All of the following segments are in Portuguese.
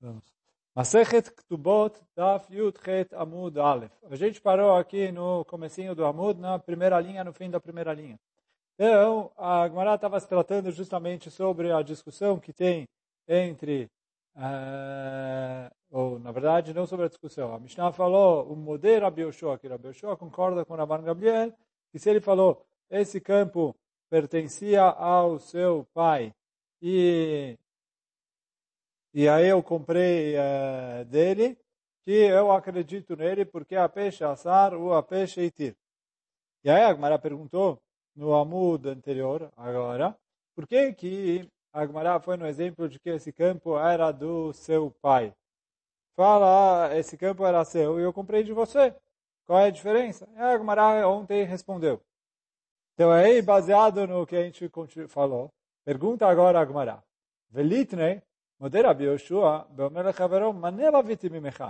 Vamos. Masechet Ktubot Daf Yud Chet Amud Aleph. A gente parou aqui no comecinho do Amud, na primeira linha, no fim da primeira linha. Então, a Gemara estava se tratando justamente sobre a discussão que tem entre, uh, ou na verdade não sobre a discussão, a Mishnah falou, o Moder Rabi Yoshua, que Rabi Yoshua concorda com Rabban Gabriel, que se ele falou, esse campo pertencia ao seu pai e e aí eu comprei uh, dele, que eu acredito nele porque a peixe assar ou a peixe itir. E aí a Agmará perguntou no Amud anterior, agora, por que que a Agmará foi no exemplo de que esse campo era do seu pai? Fala, ah, esse campo era seu e eu comprei de você. Qual é a diferença? E a Agmará ontem respondeu. Então aí, baseado no que a gente falou, pergunta agora a Agmará. Velitne, מודה רבי יהושע ואומר לחברו, מנה לוויתי ממך,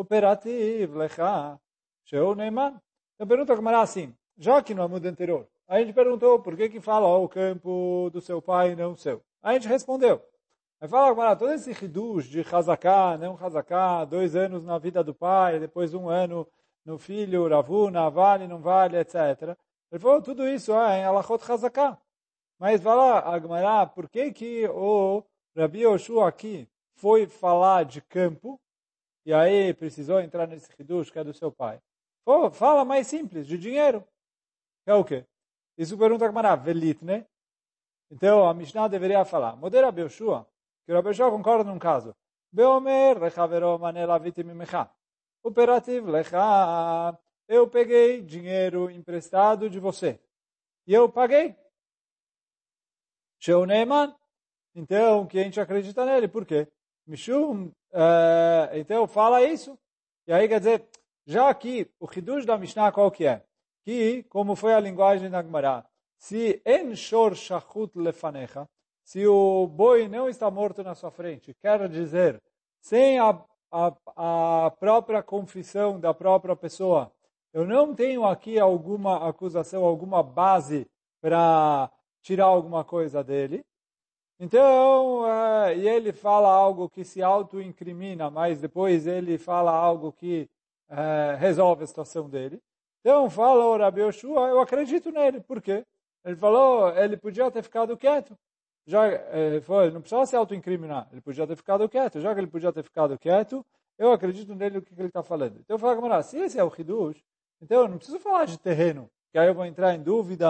operativo lecha, שהוא נאמן. Então pergunta a Gamara assim, já que no Amud anterior, a gente perguntou por que que fala ó, o campo do seu pai e não o seu. A gente respondeu. Aí fala Gamara, todo esse hidush de Hazaká, não Hazaká, dois anos na vida do pai, depois um ano no filho, Ravuna, vale, não vale, etc. Ele falou, tudo isso é em Alachot Hazaká. Mas fala Agmará, por que que o Rabi Yoshua aqui foi falar de campo, e aí precisou entrar nesse hidush que é do seu pai. Pô, fala mais simples, de dinheiro. É o quê? Isso pergunta a Gamara, velit, né? Então, a Mishnah deveria falar, Moder Rabi Yoshua, que Rabi Yoshua concorda num caso. Beomer rechavero manela vitimimecha. Operativ lecha. Eu peguei dinheiro emprestado de você. E eu paguei. Sheu Neyman, então, que a gente acredita nele. Por quê? Mishum, uh, então fala isso. E aí quer dizer, já aqui, o Hidush da Mishnah qual que é? Que, como foi a linguagem da Gemara, se en shor shachut lefanecha, se o boi não está morto na sua frente, quer dizer, sem a, a, a própria confissão da própria pessoa, eu não tenho aqui alguma acusação, alguma base para tirar alguma coisa dele. Então, uh, e ele fala algo que se auto-incrimina, mas depois ele fala algo que uh, resolve a situação dele. Então, fala o Rabi Yoshua, eu acredito nele. Por quê? Ele falou, ele podia ter ficado quieto. Já, falou, ele não precisava se auto-incriminar, ele podia ter ficado quieto. Já que ele podia ter ficado quieto, eu acredito nele o que ele está falando. Então, eu falo, se esse é o Hidush, então eu não preciso falar de terreno que aí eu vou entrar em dúvida,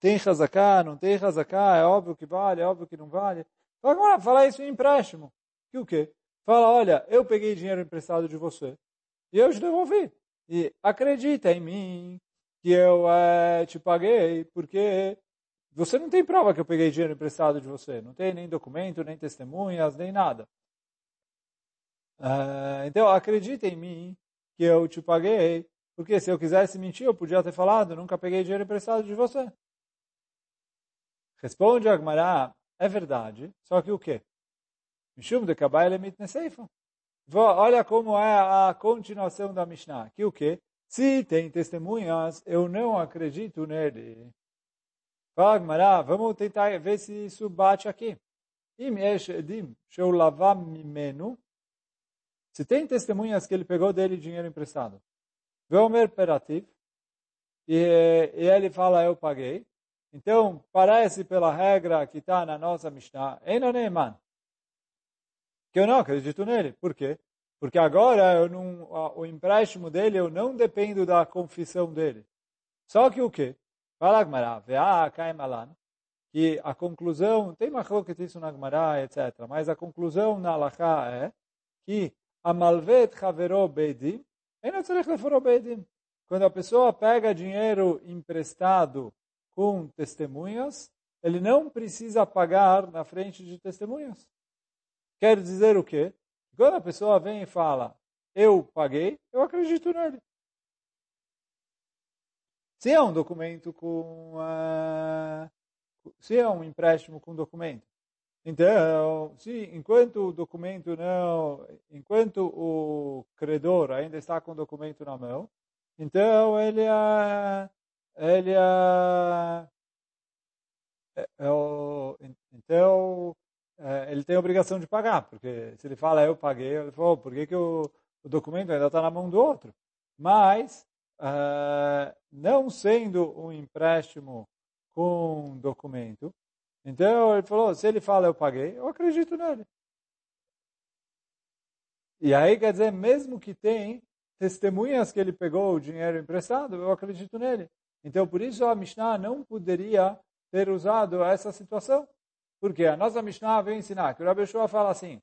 tem razaká, não tem razaká, é óbvio que vale, é óbvio que não vale. Agora, fala isso em empréstimo. Que o quê? Fala, olha, eu peguei dinheiro emprestado de você e eu te devolvi. E acredita em mim que eu é, te paguei, porque você não tem prova que eu peguei dinheiro emprestado de você. Não tem nem documento, nem testemunhas, nem nada. Uh, então, acredita em mim que eu te paguei porque se eu quisesse mentir, eu podia ter falado, nunca peguei dinheiro emprestado de você. Responde Agmará, é verdade, só que o quê? Mishum de Kabai mit Neseifa. Olha como é a continuação da Mishnah. Que o quê? Se tem testemunhas, eu não acredito nele. Fala, Agmará, vamos tentar ver se isso bate aqui. Se tem testemunhas que ele pegou dele dinheiro emprestado, Veomer Perativ, e, e ele fala, eu paguei. Então, parece pela regra que está na nossa Mishnah, Einaneiman, que eu não acredito nele. Por quê? Porque agora não, o empréstimo dele, eu não dependo da confissão dele. Só que o quê? Fala Gmará, Ve'a Kaimalan, que a conclusão, tem uma que isso na Gmará, etc., mas a conclusão na Alaha é que a malvet havero bedim, quando a pessoa pega dinheiro emprestado com testemunhas, ele não precisa pagar na frente de testemunhas. Quer dizer o quê? Quando a pessoa vem e fala, eu paguei, eu acredito nele. Se é um documento com... Uh, se é um empréstimo com documento, então, se enquanto o documento não, enquanto o credor ainda está com o documento na mão, então ele é, ele é, é, é então é, ele tem a obrigação de pagar, porque se ele fala eu paguei, ele falou, por que, que o, o documento ainda está na mão do outro? Mas, é, não sendo um empréstimo com documento, então ele falou, se ele fala eu paguei, eu acredito nele. E aí quer dizer, mesmo que tem testemunhas que ele pegou o dinheiro emprestado, eu acredito nele. Então por isso a Mishnah não poderia ter usado essa situação. Porque a nossa Mishnah vem ensinar que o Rabbi Shua fala assim,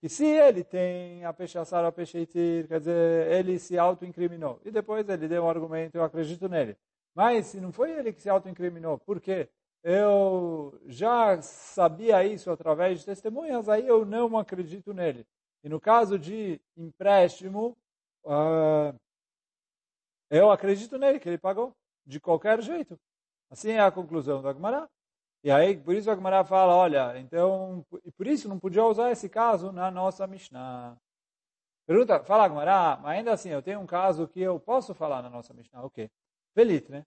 que se ele tem a pechassar, a pecheitir, quer dizer, ele se auto-incriminou. E depois ele deu um argumento, eu acredito nele. Mas se não foi ele que se auto-incriminou, porque eu já sabia isso através de testemunhas, aí eu não acredito nele. E no caso de empréstimo, uh, eu acredito nele, que ele pagou, de qualquer jeito. Assim é a conclusão do Agmará. E aí, por isso a Agmará fala, olha, então, e por isso não podia usar esse caso na nossa Mishnah. Pergunta, fala Agmará, mas ainda assim, eu tenho um caso que eu posso falar na nossa Mishnah, o quê? Velit, né?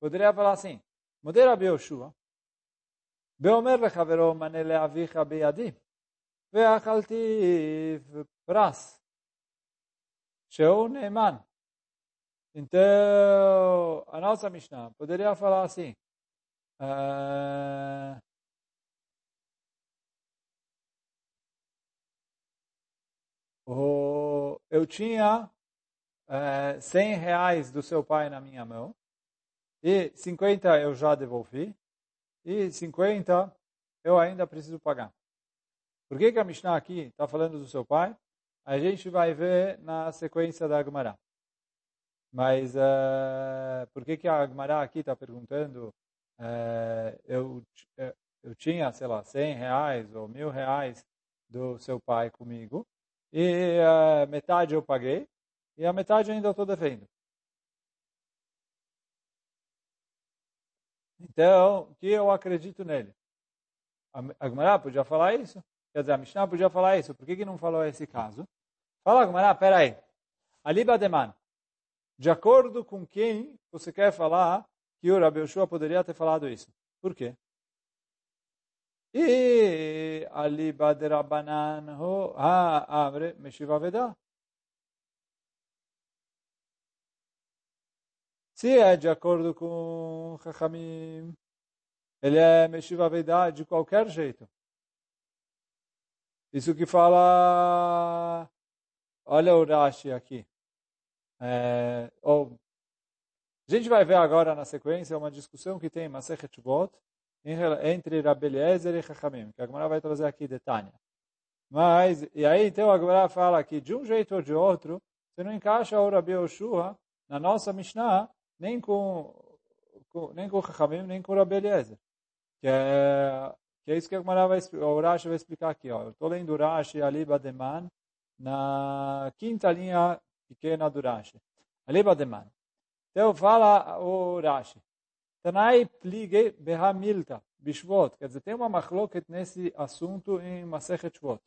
Poderia falar assim, Modera Beoshua, Beomer lechavero manele avicha beyadi, ve'achalti pras, שהוא נאמן. Então, a nossa Mishnah poderia falar assim, Uh, eu tinha uh, 100 reais do seu pai na minha mão e 50 eu já devolvi e 50 eu ainda preciso pagar. Por que, que a Mishnah aqui está falando do seu pai? A gente vai ver na sequência da Agmará. Mas uh, por que, que a Agmará aqui está perguntando é, eu, é, eu tinha, sei lá, 100 reais ou mil reais do seu pai comigo, e uh, metade eu paguei, e a metade ainda estou devendo. Então, que eu acredito nele. A Gemara podia falar isso? Quer dizer, a Mishnah podia falar isso. Por que, que não falou esse caso? Fala, Gemara, peraí. Aliba deman. De acordo com quem você quer falar que o Rabi Yoshua poderia ter falado isso. Por quê? E ali baderabanan ho ha meshiva veda. Se é de acordo com Chachamim, ele é meshiva veda de qualquer jeito. Isso que fala, olha o Rashi aqui. É, ou a gente vai ver agora na sequência uma discussão que tem em Masechet Shuvot entre Rabbi Eliezer e Chachamim, que a Gemara vai trazer aqui de Tânia. Mas, e aí então a Gemara fala que de um jeito ou de outro, você não encaixa o Rabbi Yoshua na nossa Mishnah, nem com, com nem com Chachamim, nem com Rabbi Eliezer. Que é, que é isso que a Gemara vai, o Rashi vai explicar aqui. Ó. Eu estou lendo o Rashi ali Bademan, na quinta linha pequena do Rashi. Ali Bademan. Então fala o Rashi. Tanai plige behamilta, bishvot. Quer dizer, tem uma machloket nesse assunto em Masechet Shvot.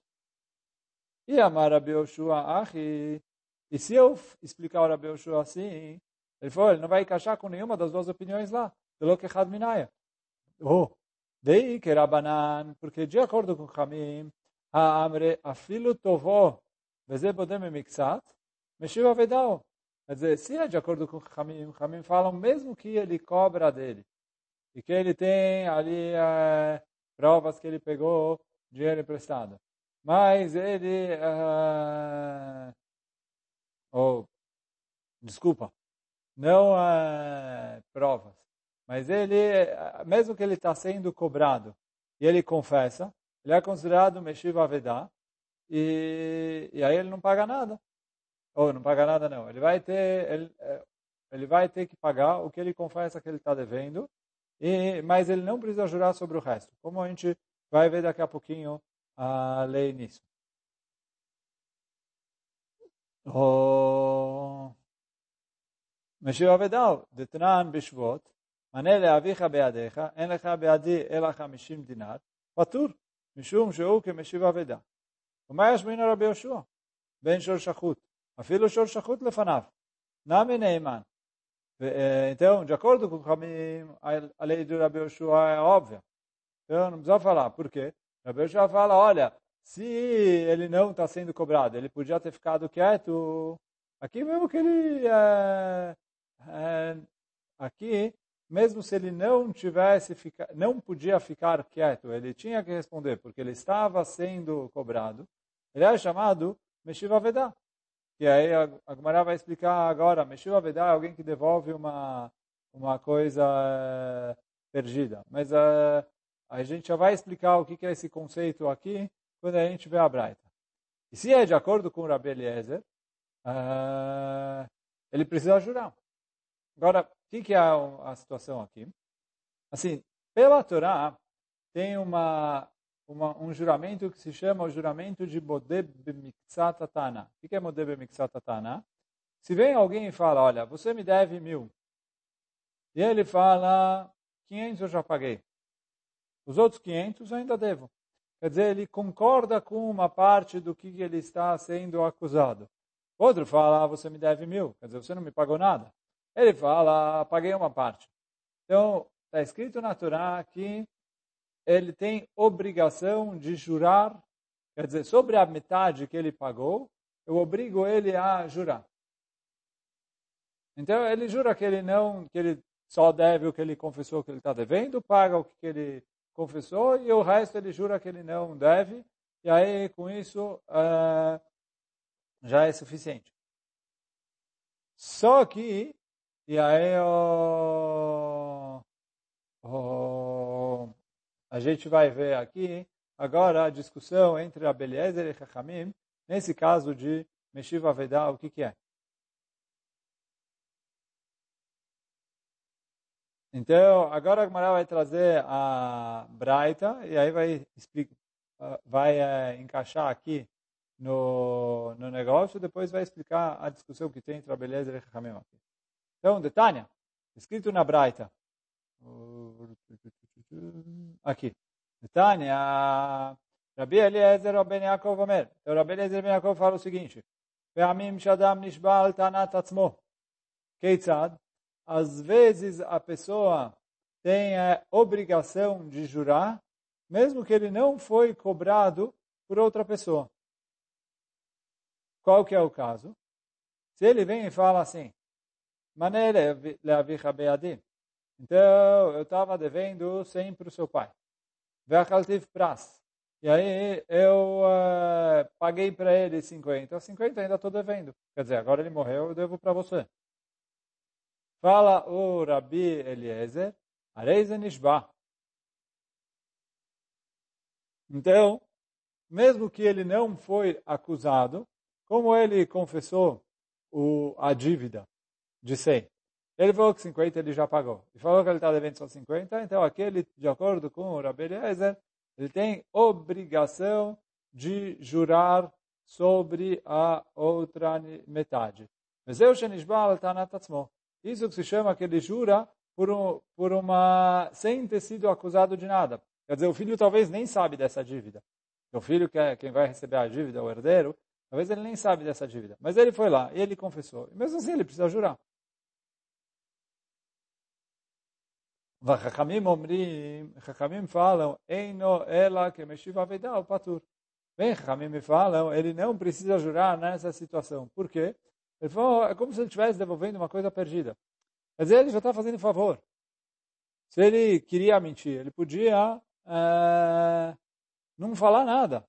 E amar Rabi Yoshua achi. E se eu explicar o Rabi assim, ele falou, ele não vai encaixar com nenhuma das duas opiniões lá. Pelo que Had Minaya. Oh, daí que Rabanan, porque de acordo com Hamim, a Amre afilu tovo, veze bodem mixat, meshiva vedao. Quer dizer, se é de acordo com Hamim, Hamim falam mesmo que ele cobra dele e que ele tem ali é, provas que ele pegou dinheiro emprestado. Mas ele... Uh, oh, desculpa, não uh, provas. Mas ele, mesmo que ele está sendo cobrado e ele confessa, ele é considerado Meshiva Vedá e, e aí ele não paga nada. Ou não paga nada não. Ele vai ter, ele, é, ele vai ter que pagar o que ele confessa que ele está devendo, e, mas ele não precisa jurar sobre o resto. Como a gente vai ver daqui a pouquinho a lei nisso. משיב אבדאו, דתנן בשבועות, מנה לאביך בידיך, אין לך בידי אלא חמישים דינר, פטור, משום שהוא כמשיב אבדה. ומה יש מן רבי יהושע? בן של שחוט, Afilo shor shachut lefanav. Name neiman. Então, de acordo com o Ramim, a lei do Rabi Yoshua é óbvia. Então, não precisa falar. Por quê? Rabi Yoshua fala, olha, se ele não está sendo cobrado, ele podia ter ficado quieto, aqui mesmo que ele, é, é, aqui, mesmo se ele não tivesse, não podia ficar quieto, ele tinha que responder, porque ele estava sendo cobrado, ele é chamado Meshiva Vedá. E aí a Gemara vai explicar agora, Meshiva Vedá é alguém que devolve uma, uma coisa é, perdida. Mas uh, a gente já vai explicar o que é esse conceito aqui quando a gente vê a Braita. E se é de acordo com o Rabi Eliezer, uh, ele precisa jurar. Agora, o que, que é a, situação aqui? Assim, pela Torá, tem uma, uma, um juramento que se chama o juramento de Modeb Miktsat Atana. O que é Modeb Miktsat Atana? Se vem alguém e fala, olha, você me deve mil. E ele fala, 500 eu já paguei. Os outros 500 ainda devo. Quer dizer, ele concorda com uma parte do que ele está sendo acusado. Outro fala, ah, você me deve mil. Quer dizer, você não me pagou nada. Ele fala, paguei uma parte. Então, está escrito na Torá que ele tem obrigação de jurar, quer dizer, sobre a metade que ele pagou, eu obrigo ele a jurar. Então, ele jura que ele não, que ele só deve o que ele confessou que ele está devendo, paga o que ele confessou e o resto ele jura que ele não deve. E aí, com isso, uh, já é suficiente. Só que, e aí oh, oh, a gente vai ver aqui agora a discussão entre Abeliezer e Chachamim, nesse caso de Meshiva Vedá, o que, que é? Então, agora a Gemara vai trazer a Braita e aí vai, explicar, vai é, encaixar aqui no, no negócio, depois vai explicar a discussão que tem entre a beleza e Chachamim aqui. Então, Detânia, escrito na Braita, aqui, Detânia, Rabi Eliezer Ben Yaakov Omer. Então, Rabi Eliezer Ben Yaakov fala o seguinte, פעמים שאדם נשבע על טענת עצמו. כיצד? às vezes a pessoa tem a obrigação de jurar, mesmo que ele não foi cobrado por outra pessoa. Qual que é o caso? Se ele vem e fala assim, Manele leavicha beadim. Então, eu estava devendo 100 para o seu pai. Ve'achaltiv pras. E aí, eu uh, paguei para ele 50. 50 ainda estou devendo. Quer dizer, agora ele morreu, eu devo para você. Fala o Rabi Eliezer, Areize Nishba. Então, mesmo que ele não foi acusado, como ele confessou o, a dívida de 100, ele falou que 50 ele já pagou. E falou que ele está devendo só 50, então aquele, de acordo com o Rabi Eliezer, ele tem obrigação de jurar sobre a outra metade. Mas eu, Shenishbal, está na Tatzmo. Isso que se chama que ele jura por, um, por uma sem ter sido acusado de nada. Quer dizer, o filho talvez nem sabe dessa dívida. O filho que é quem vai receber a dívida, o herdeiro, talvez ele nem sabe dessa dívida. Mas ele foi lá e ele confessou. E mesmo assim ele precisa jurar. Vachachamim omrim, Chachamim falam, Eino ela que vedá o patur. Bem, Chachamim me falam, ele não precisa jurar nessa situação. Por quê? Ele falou, é como se ele estivesse devolvendo uma coisa perdida. Quer dizer, ele já está fazendo favor. Se ele queria mentir, ele podia é, não falar nada.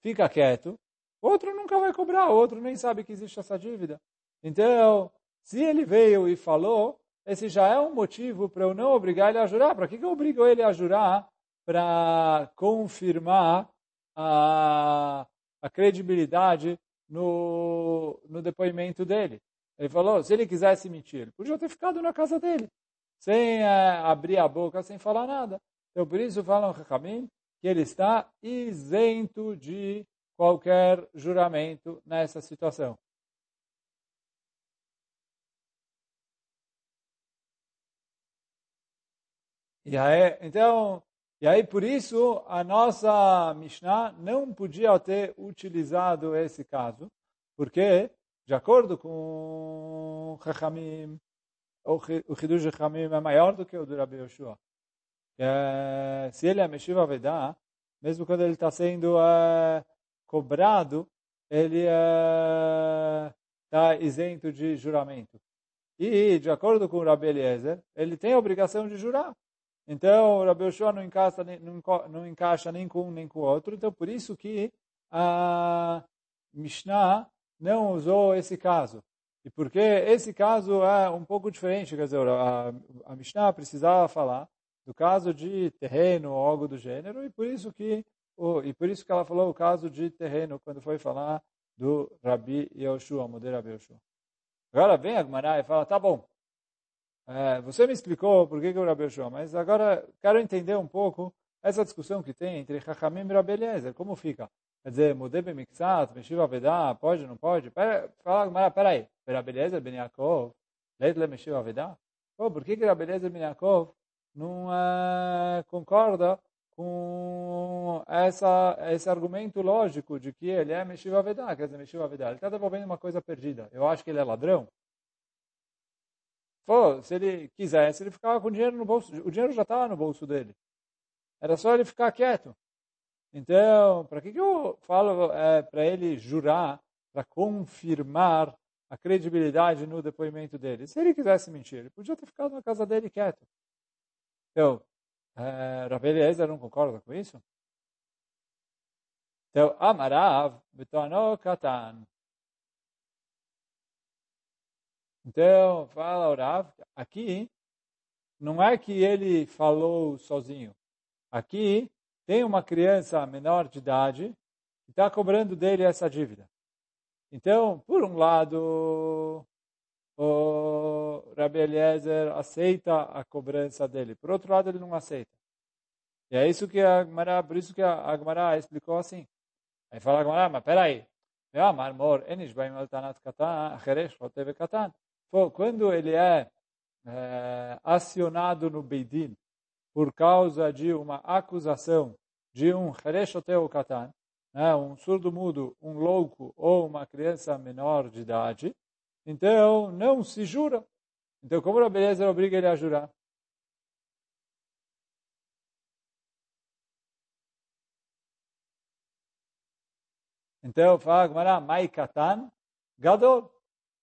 Fica quieto. Outro nunca vai cobrar, outro nem sabe que existe essa dívida. Então, se ele veio e falou, esse já é um motivo para eu não obrigar ele a jurar. Para que, que eu obrigo ele a jurar? Para confirmar a, a credibilidade no, no depoimento dele. Ele falou, se ele quisesse mentir, ele podia ter ficado na casa dele, sem é, abrir a boca, sem falar nada. Então, por isso falam Hakamim que ele está isento de qualquer juramento nessa situação. E aí, então, e aí, por isso, a nossa Mishnah não podia ter utilizado esse caso, porque, de acordo com Chachamim, o Hidush Chachamim é maior do que o do Rabi Yoshua. É, se ele é Meshiva Vedá, mesmo quando ele está sendo uh, cobrado, ele está uh, isento de juramento. E, de acordo com o Rabi Eliezer, ele tem a obrigação de jurar. Então, Rabi Yoshua não encaixa, não, não encaixa nem com um nem com o outro. Então, por isso que a Mishnah não usou esse caso. E porque esse caso é um pouco diferente, quer dizer, a, a Mishnah precisava falar do caso de terreno ou algo do gênero, e por isso que o, e por isso que ela falou o caso de terreno quando foi falar do Rabi Yoshua, modelo Rabi Yoshua. Agora vem a Gemara e fala, tá bom, é, você me explicou por que, que o Yoshua, mas agora quero entender um pouco essa discussão que tem entre Chachamim e Rabi Eliezer, como fica? Quer dizer, mudei bem meshiva vedá, pode, não pode? Pera, fala, mas peraí, Rabi Eliezer ben Yaakov, leit le meshiva vedá? Pô, por que que Rabi Eliezer ben Yaakov não uh, concorda com essa, esse argumento lógico de que ele é meshiva vedá, quer dizer, meshiva vedá, ele está devolvendo uma coisa perdida. Eu acho que ele é ladrão. Pô, se ele quisesse, ele ficava com o dinheiro no bolso, o dinheiro já estava no bolso dele. Era só ele ficar quieto. Então, para que, que eu falo é, para ele jurar, para confirmar a credibilidade no depoimento dele? Se ele quisesse mentir, ele podia ter ficado na casa dele quieto. Então, é, Rabi Eliezer não concorda com isso? Então, Amarav betono katan. Então, fala Rav, aqui não é que ele falou sozinho. Aqui tem uma criança menor de idade que está cobrando dele essa dívida. Então, por um lado, o Rabbi Eliezer aceita a cobrança dele. Por outro lado, ele não aceita. E é isso que a Gemara, por isso que a Agmará explicou assim. Aí fala a Gemara, mas peraí. Quando ele é, é acionado no Beidin por causa de uma acusação de um Hereshoteu Katan, né, um surdo-mudo, um louco ou uma criança menor de idade, então não se jura. Então, como a beleza obriga ele a jurar? Então, fala Gmará, Mai Katan, Gadol.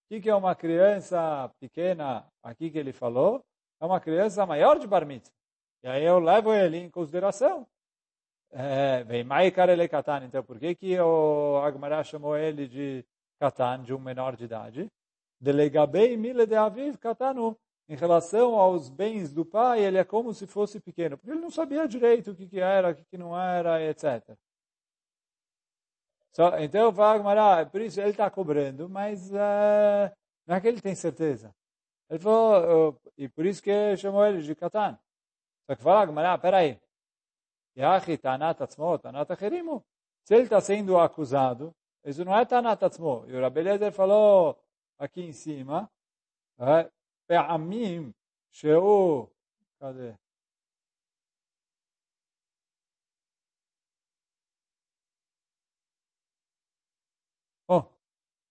O que é uma criança pequena aqui que ele falou? É uma criança maior de bar mitzvah. E aí eu levo ele em consideração. É, vem mai karele katan. Então, por que que o Agmará chamou ele de katan, de um menor de idade? Delegabei mile de aviv katanu. Em relação aos bens do pai, ele é como se fosse pequeno. Porque ele não sabia direito o que, que era, o que, que não era, etc. So, então, o Agmará, por isso ele está cobrando, mas uh, não é que ele tem certeza. Ele falou, e por isso que chamou ele de katan. Só que fala, Agmará, peraí. Yahi tanat atzmo. Se ele está sendo acusado, isso não é tanat atzmo. E o Rabbi Eliezer falou aqui em cima, Pe'amim, sheu, cadê?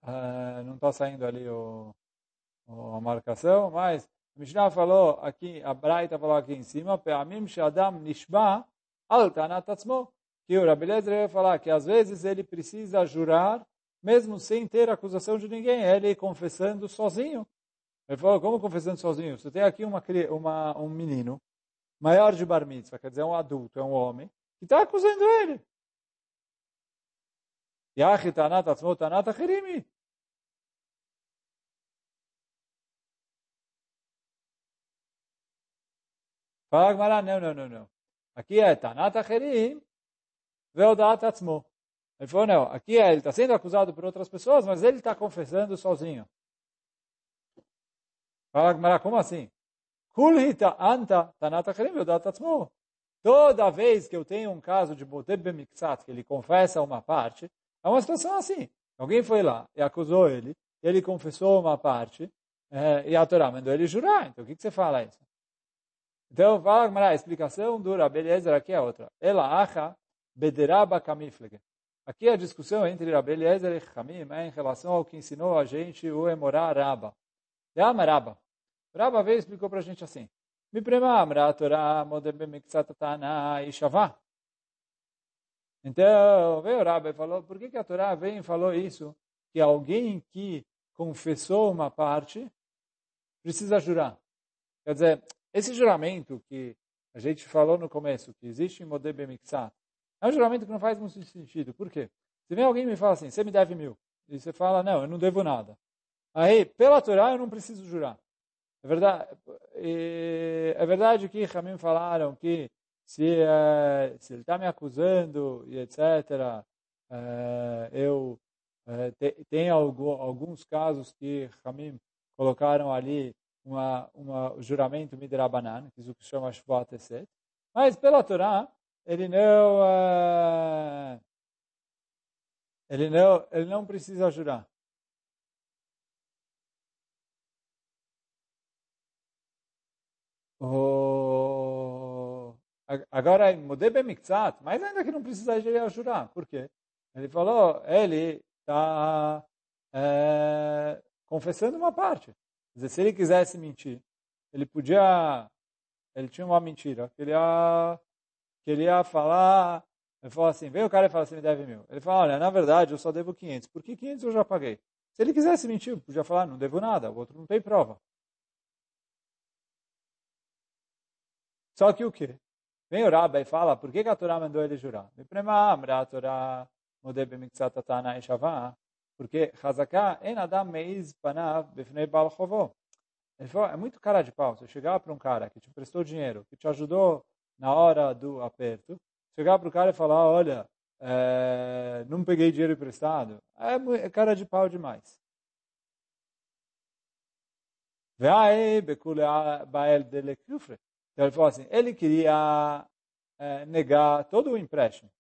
Uh, não está saindo ali o, o, a marcação, mas Mishnah falou aqui, a Braita falou aqui em cima, Pe'amim she'adam nishba al que o Lezer vai falar que às vezes ele precisa jurar, mesmo sem ter acusação de ninguém, ele confessando sozinho. Ele falou, como confessando sozinho? Você tem aqui uma, uma, um menino, maior de bar mitzvah, quer dizer, um adulto, é um homem, que está acusando ele. Yachi tanat. Fala Agmará, não, não, não, não. Aqui é Tanat Acherim, Veodat Atzmo. Ele falou, não, aqui é, ele está sendo acusado por outras pessoas, mas ele está confessando sozinho. Fala Agmará, como assim? Kulhita anta Tanat Acherim Veodat Atzmo. Toda vez que eu tenho um caso de Boteb Bemixat, que ele confessa uma parte, é uma situação assim. Alguém foi lá e acusou ele, ele confessou uma parte, é, e a Torá mandou ele jurar. Então, o que, que você fala isso? Então, fala a explicação dura, beleza, aqui é outra. Ela acha bederaba kamiflege. Aqui a discussão entre Rabbi Eliezer e Chamim é em relação ao que ensinou a gente o Emorá Raba. Yama Raba. Raba veio e explicou para a gente assim. Mi prema amra Torah modem bemiksatatana ishavá. Então, veio o Rabbi e falou, por que, que a Torá vem e falou isso? Que alguém que confessou uma parte precisa jurar. Quer dizer, esse juramento que a gente falou no começo, que existe em Modebe Mixat, é um juramento que não faz muito sentido. Por quê? Se vem alguém e me fala assim, você me deve mil, e você fala, não, eu não devo nada. Aí, pela Torá, eu não preciso jurar. É verdade, é verdade que Ramim falaram que se, uh, se ele está me acusando e etc., uh, eh, eu uh, te, tem alguns casos que Ramim colocaram ali uma, uma juramento midrabanan, que o que chama Shvat Eset, mas pela Torá ele não ele não ele não precisa jurar. Oh, agora, em Modebe Mikzat, mas ainda que não precisaria jurar. Por quê? Ele falou, ele está é, confessando uma parte. Dizer, se ele quisesse mentir, ele podia, ele tinha uma mentira, ele ia, ele ia falar, ele falou assim, vem o cara e fala assim, me deve mil. Ele fala, olha, na verdade eu só devo 500, por que 500 eu já paguei? Se ele quisesse mentir, podia falar, não devo nada, o outro não tem prova. Só que o quê? Vem o Rabbi e fala, por que, que a Torá mandou ele jurar? Torá porque Hazaká en adam meiz panav befnei bal Ele falou, é muito cara de pau. Você chegar para um cara que te prestou dinheiro, que te ajudou na hora do aperto, chegar para o cara e falar, olha, é, não peguei dinheiro emprestado, é, é cara de pau demais. Então ele falou assim, ele queria é, negar todo o empréstimo.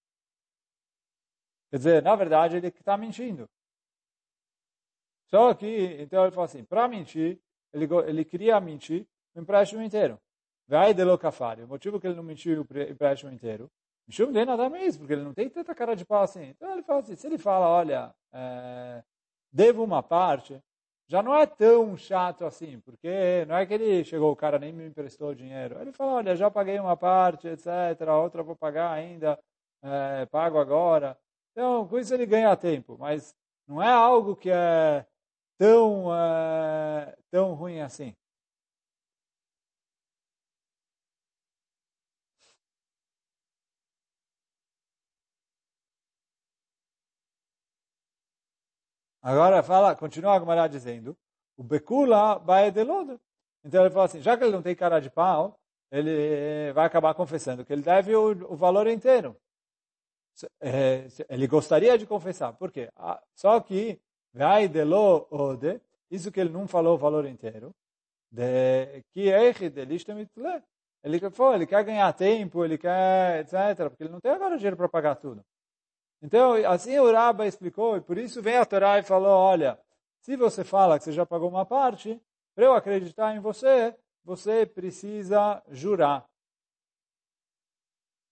Quer dizer, na verdade, ele está mentindo. Só que, então ele falou assim, para mentir, ele, ele queria mentir o empréstimo inteiro. Vai de locafari. O motivo que ele não mentiu o empréstimo inteiro, mentiu de nada mesmo, porque ele não tem tanta cara de pau assim. Então ele fala assim, se ele fala, olha, é, devo uma parte, já não é tão chato assim, porque não é que ele chegou, o cara nem me emprestou dinheiro. Ele fala, olha, já paguei uma parte, etc., outra vou pagar ainda, é, pago agora. Então, com isso ele ganha tempo, mas não é algo que é tão, é, tão ruim assim. Agora fala, continua a Gemara dizendo, o Bekula vai delodo. Então ele fala assim, já que ele não tem cara de pau, ele vai acabar confessando que ele deve o, o valor inteiro. É, ele gostaria de confessar. Por quê? Ah, só que vai delo ode, isso que ele não falou o valor inteiro, de que ele foi, ele quer ganhar tempo, ele quer, etc. Porque ele não tem agora dinheiro para pagar tudo. Então, assim o Rabba explicou, e por isso vem a Torá e falou, olha, se você fala que você já pagou uma parte, para eu acreditar em você, você precisa jurar.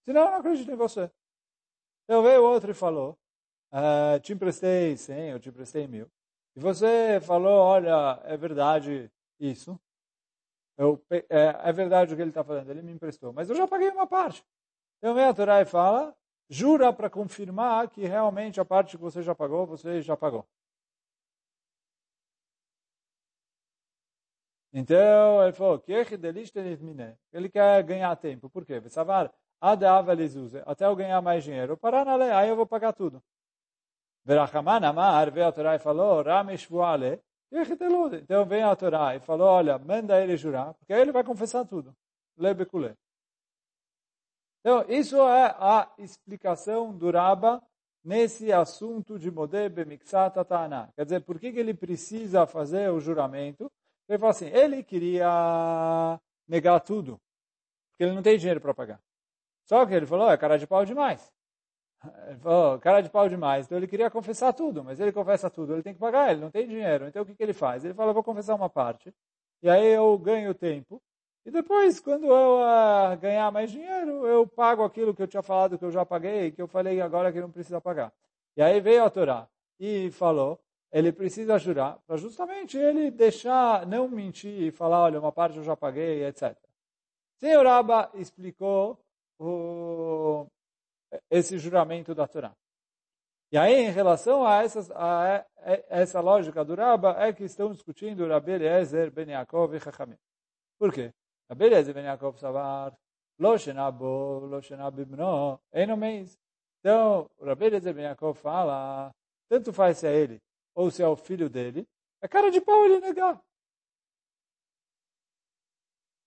Senão eu não acredito em você. Então veio outro e falou, uh, te emprestei 100, eu te emprestei mil. E você falou, olha, é verdade isso. Eu, é, é verdade o que ele está fazendo, ele me emprestou. Mas eu já paguei uma parte. Então vem a Torá e fala, jura para confirmar que realmente a parte que você já pagou, você já pagou. Então, ele falou, ele quer ganhar tempo. Por quê? Até eu ganhar mais dinheiro. Parar na lei, aí eu vou pagar tudo. Verachaman Amar, veio a Torá e falou, Rameshvuale, então vem a Torá e falou, olha, manda ele jurar, porque aí ele vai confessar tudo. Lebekule. Então, isso é a explicação do Raba nesse assunto de Modebe Mixat Atana. Quer dizer, por que, que ele precisa fazer o juramento? Ele fala assim, ele queria negar tudo, porque ele não tem dinheiro para pagar. Só que ele falou, é cara de pau demais. Ele falou, cara de pau demais. Então ele queria confessar tudo, mas ele confessa tudo, ele tem que pagar, ele não tem dinheiro. Então o que, que ele faz? Ele fala, vou confessar uma parte, e aí eu ganho tempo, e depois, quando eu uh, ganhar mais dinheiro, eu pago aquilo que eu tinha falado que eu já paguei, que eu falei agora que não precisa pagar. E aí veio a Torá e falou, ele precisa jurar para justamente ele deixar, não mentir e falar, olha, uma parte eu já paguei, etc. Senhor Abba explicou o, esse juramento da Torá. E aí, em relação a, essas, a, essa lógica do Rabba, é que estão discutindo Rabbi Eliezer, Ben Yaakov e Chachamim. Por quê? Rabbi Eliezer, Ben Yaakov, Savar, Lo Shenabo, Lo Shenabibno, Eno Meis. Então, o Rabbi Eliezer, Ben Yaakov fala, tanto faz se é ele ou se é o filho dele, é cara de pau ele negar.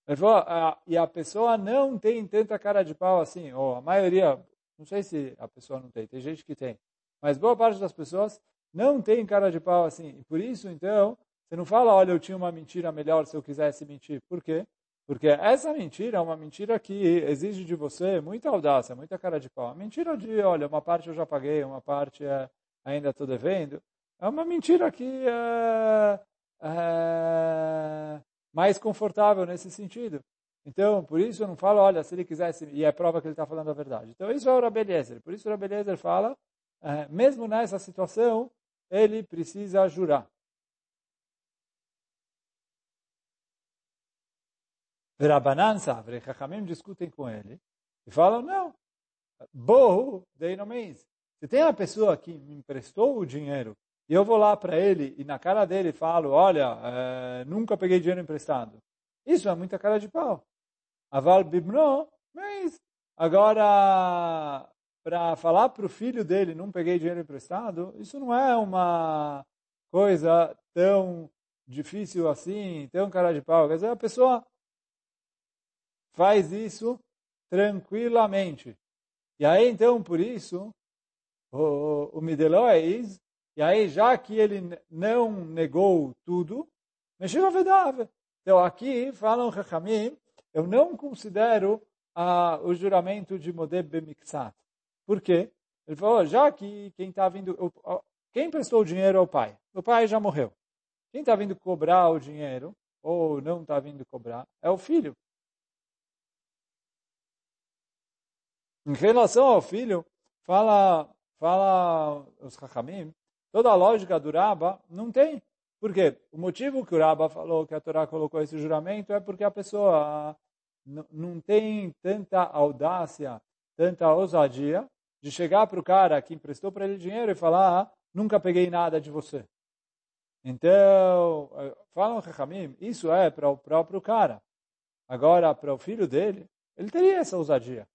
Ele falou, ah, e a pessoa não tem tanta cara de pau assim, ou a maioria, não sei se a pessoa não tem, tem gente que tem, mas boa parte das pessoas não tem cara de pau assim. E por isso, então, você não fala, olha, eu tinha uma mentira melhor se eu quisesse mentir. Por quê? Porque essa mentira é uma mentira que exige de você muita audácia, muita cara de pau. A mentira de, olha, uma parte eu já paguei, uma parte é, ainda estou devendo, é uma mentira que é, é mais confortável nesse sentido. Então, por isso eu não falo, olha, se ele quisesse, e é prova que ele está falando a verdade. Então, isso é o Rabeliezer. Por isso o Rabeliezer fala, é, mesmo nessa situação, ele precisa jurar. Verabanan Savre, Chachamim discutem com ele e falam, não, bohu deinomeis. Se tem uma pessoa que me emprestou o dinheiro e eu vou lá para ele e na cara dele falo, olha, é, nunca peguei dinheiro emprestado. Isso é muita cara de pau. Aval bibno, mas agora para falar para o filho dele, não peguei dinheiro emprestado, isso não é uma coisa tão difícil assim, tão cara de pau. Quer dizer, a pessoa faz isso tranquilamente. E aí, então, por isso, o, o Midelois, e aí, já que ele não negou tudo, mexeu a. Então, aqui, falam Chachamim, eu não considero ah, o juramento de Modeb Bemixat. Por quê? Ele falou, já que quem está vindo, quem prestou o dinheiro ao pai? O pai já morreu. Quem está vindo cobrar o dinheiro, ou não está vindo cobrar, é o filho. Em relação ao filho, fala, fala os Chachamim, toda a lógica do Rabba não tem. Por quê? O motivo que o Rabba falou que a Torá colocou esse juramento é porque a pessoa não tem tanta audácia, tanta ousadia de chegar para o cara que emprestou para ele dinheiro e falar, ah, nunca peguei nada de você. Então, eh, falam Rechamim, isso é para o próprio cara. Agora, para o filho dele, ele teria essa ousadia.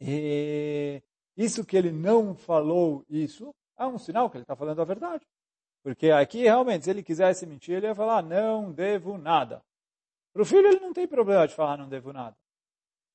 E isso que ele não falou isso, é um sinal que ele está falando a verdade. Porque aqui, realmente, se ele quisesse mentir, ele ia falar, não devo nada. Para o filho, ele não tem problema de falar, não devo nada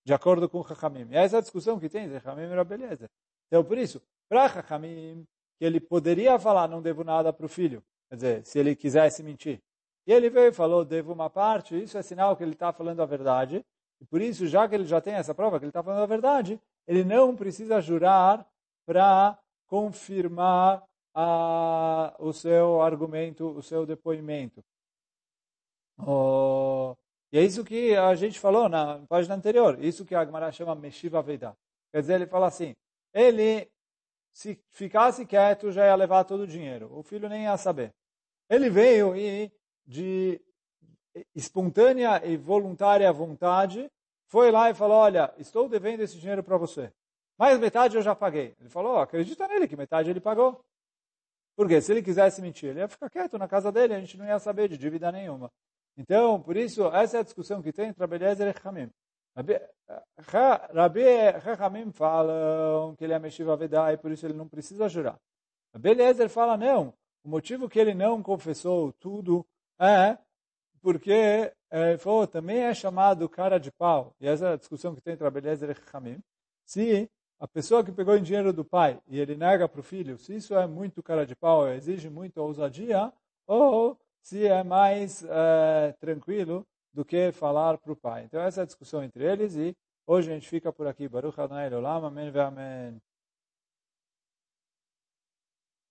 de acordo com Chachamim. E essa é a discussão que tem entre Chachamim e Rabeleza. Então, por isso, para Chachamim, que ele poderia falar, não devo nada para o filho, quer dizer, se ele quisesse mentir. E ele veio e falou, devo uma parte, isso é sinal que ele está falando a verdade, e por isso, já que ele já tem essa prova que ele está falando a verdade, ele não precisa jurar para confirmar a, o seu argumento, o seu depoimento. Oh, e é isso que a gente falou na página anterior, isso que a Gemara chama Meshiva Veda. Quer dizer, ele fala assim, ele, se ficasse quieto, já ia levar todo o dinheiro. O filho nem ia saber. Ele veio e, de espontânea e voluntária vontade, foi lá e falou, olha, estou devendo esse dinheiro para você. Mas metade eu já paguei. Ele falou, oh, acredita nele que metade ele pagou. Porque se ele quisesse mentir, ele ia ficar quieto na casa dele, a gente não ia saber de dívida nenhuma. Então, por isso, essa é a discussão que tem entre Rabi Eliezer e Chachamim. Rabi Chachamim falam que ele é Meshiva e por isso ele não precisa jurar. Rabi Eliezer fala, não, o motivo que ele não confessou tudo é porque é, falou, também é chamado cara de pau. E essa é a discussão que tem entre Rabi Eliezer e Chachamim. Se a pessoa que pegou o dinheiro do pai e ele nega para o filho, se isso é muito cara de pau, exige muita ousadia, ou se é mais é, tranquilo do que falar para o pai. Então essa é a discussão entre eles e hoje a gente fica por aqui. Baruch Adonai Olam, Amém ve Amém.